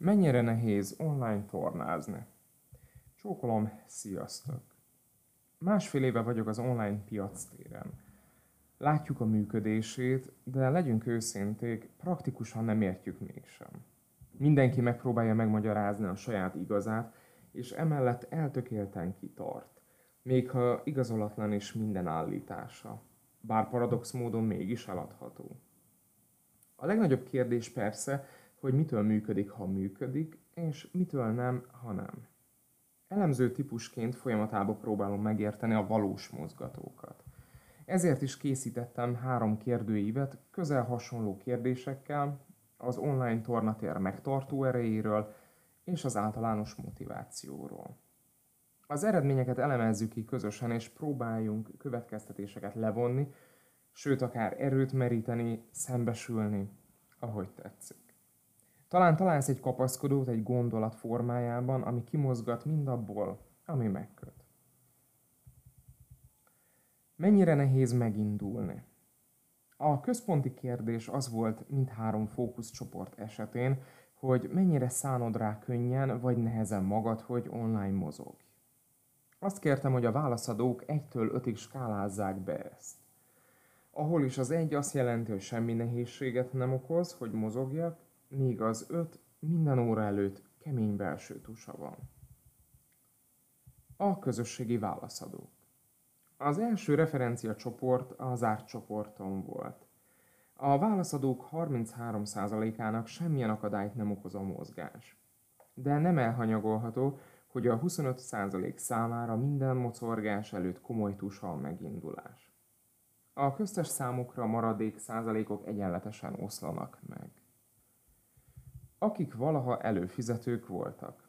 Mennyire nehéz online tornázni? Csókolom, sziasztok! Másfél éve vagyok az online piac téren. Látjuk a működését, de legyünk őszinték, praktikusan nem értjük mégsem. Mindenki megpróbálja megmagyarázni a saját igazát, és emellett eltökélten kitart, még ha igazolatlan is minden állítása, bár paradox módon mégis eladható. A legnagyobb kérdés persze, hogy mitől működik, ha működik, és mitől nem, ha nem. Elemző típusként folyamatában próbálom megérteni a valós mozgatókat. Ezért is készítettem három kérdőívet közel hasonló kérdésekkel az online tornatér megtartó erejéről és az általános motivációról. Az eredményeket elemezzük ki közösen, és próbáljunk következtetéseket levonni, sőt akár erőt meríteni, szembesülni, ahogy tetszik. Talán találsz egy kapaszkodót egy gondolat formájában, ami kimozgat mindabból, ami megköt. Mennyire nehéz megindulni? A központi kérdés az volt mindhárom fókuszcsoport esetén, hogy mennyire szánod rá könnyen vagy nehezen magad, hogy online mozogj. Azt kértem, hogy a válaszadók 1-től 5-ig skálázzák be ezt. Ahol is az egy azt jelenti, hogy semmi nehézséget nem okoz, hogy mozogjak, míg az öt minden óra előtt kemény belső tusa van. A közösségi válaszadók. Az első referencia csoport a zárt csoporton volt. A válaszadók 33%-ának semmilyen akadályt nem okoz a mozgás. De nem elhanyagolható, hogy a 25% számára minden mocorgás előtt komoly tusa a megindulás. A köztes számokra maradék százalékok egyenletesen oszlanak meg akik valaha előfizetők voltak.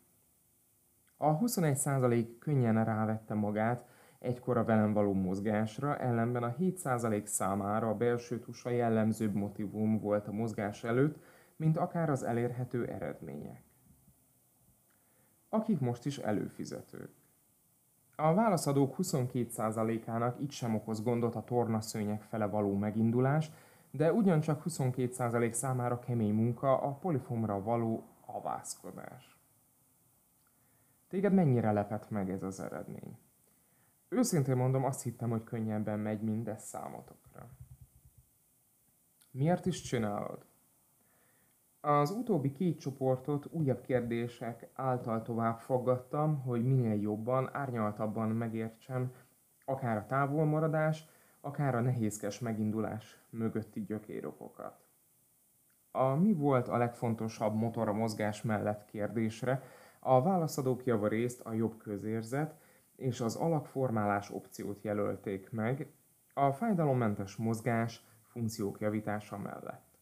A 21% könnyen rávette magát egykor a velem való mozgásra, ellenben a 7% számára a belső tusa jellemzőbb motivum volt a mozgás előtt, mint akár az elérhető eredmények. Akik most is előfizetők. A válaszadók 22%-ának itt sem okoz gondot a tornaszőnyek fele való megindulás, de ugyancsak 22% számára kemény munka a polifomra való avászkodás. Téged mennyire lepett meg ez az eredmény? Őszintén mondom, azt hittem, hogy könnyebben megy mindez számotokra. Miért is csinálod? Az utóbbi két csoportot újabb kérdések által tovább fogadtam, hogy minél jobban, árnyaltabban megértsem akár a távolmaradás, akár a nehézkes megindulás mögötti gyökérokokat. A mi volt a legfontosabb motor a mozgás mellett kérdésre, a válaszadók javarészt a jobb közérzet és az alakformálás opciót jelölték meg, a fájdalommentes mozgás funkciók javítása mellett.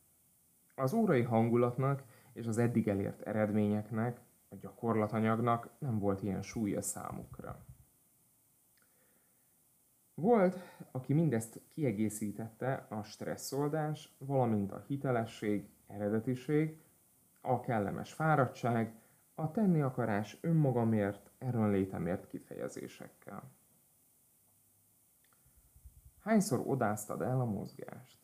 Az órai hangulatnak és az eddig elért eredményeknek, a gyakorlatanyagnak nem volt ilyen súlya számukra. Volt, aki mindezt kiegészítette a stresszoldás, valamint a hitelesség, eredetiség, a kellemes fáradtság, a tenni akarás önmagamért, erőnlétemért kifejezésekkel. Hányszor odáztad el a mozgást?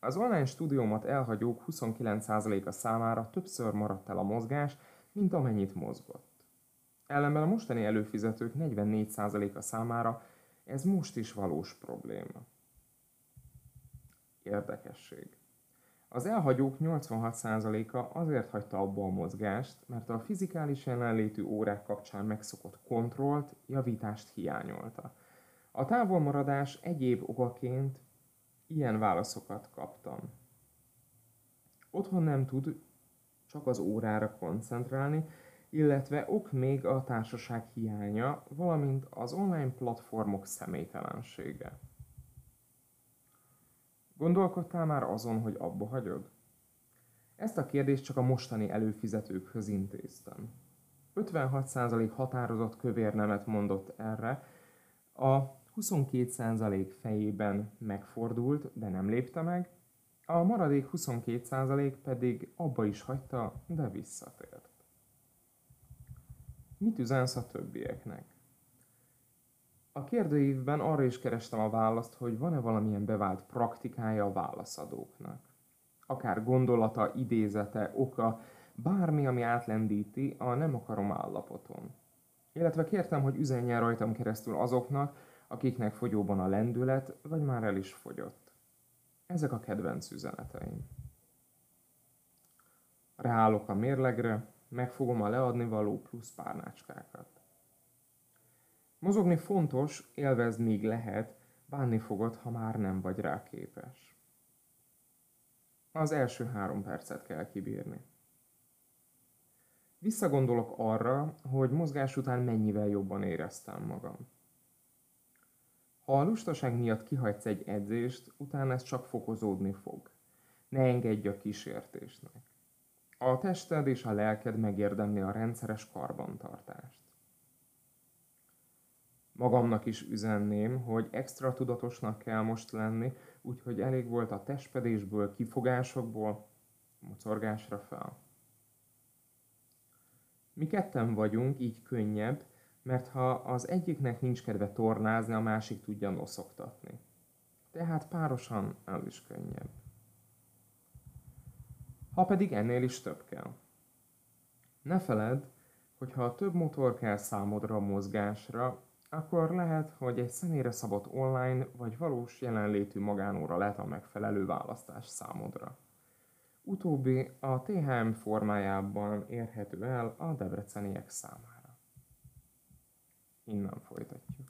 Az online stúdiómat elhagyók 29%-a számára többször maradt el a mozgás, mint amennyit mozgott. Ellenben a mostani előfizetők 44%-a számára ez most is valós probléma. Érdekesség. Az elhagyók 86%-a azért hagyta abba a mozgást, mert a fizikális jelenlétű órák kapcsán megszokott kontrollt, javítást hiányolta. A távolmaradás egyéb okaként ilyen válaszokat kaptam. Otthon nem tud csak az órára koncentrálni, illetve ok még a társaság hiánya, valamint az online platformok személytelensége. Gondolkodtál már azon, hogy abba hagyod? Ezt a kérdést csak a mostani előfizetőkhöz intéztem. 56% határozott kövér nemet mondott erre, a 22% fejében megfordult, de nem lépte meg, a maradék 22% pedig abba is hagyta, de visszatért. Mit üzensz a többieknek? A kérdőívben arra is kerestem a választ, hogy van-e valamilyen bevált praktikája a válaszadóknak. Akár gondolata, idézete, oka, bármi, ami átlendíti a nem akarom állapoton. Illetve kértem, hogy üzenjen rajtam keresztül azoknak, akiknek fogyóban a lendület, vagy már el is fogyott. Ezek a kedvenc üzeneteim. Ráállok a mérlegre, megfogom a leadni való plusz párnácskákat. Mozogni fontos, élvezd míg lehet, bánni fogod, ha már nem vagy rá képes. Az első három percet kell kibírni. Visszagondolok arra, hogy mozgás után mennyivel jobban éreztem magam. Ha a lustaság miatt kihagysz egy edzést, utána ez csak fokozódni fog. Ne engedj a kísértésnek. A tested és a lelked megérdemli a rendszeres karbantartást. Magamnak is üzenném, hogy extra tudatosnak kell most lenni, úgyhogy elég volt a testpedésből, kifogásokból, mocorgásra fel. Mi ketten vagyunk, így könnyebb, mert ha az egyiknek nincs kedve tornázni, a másik tudja noszoktatni. Tehát párosan az is könnyebb. Ha pedig ennél is több kell. Ne feledd, hogy ha több motor kell számodra a mozgásra, akkor lehet, hogy egy személyre szabott online vagy valós jelenlétű magánóra lehet a megfelelő választás számodra. Utóbbi a THM formájában érhető el a debreceniek számára. Innen folytatjuk.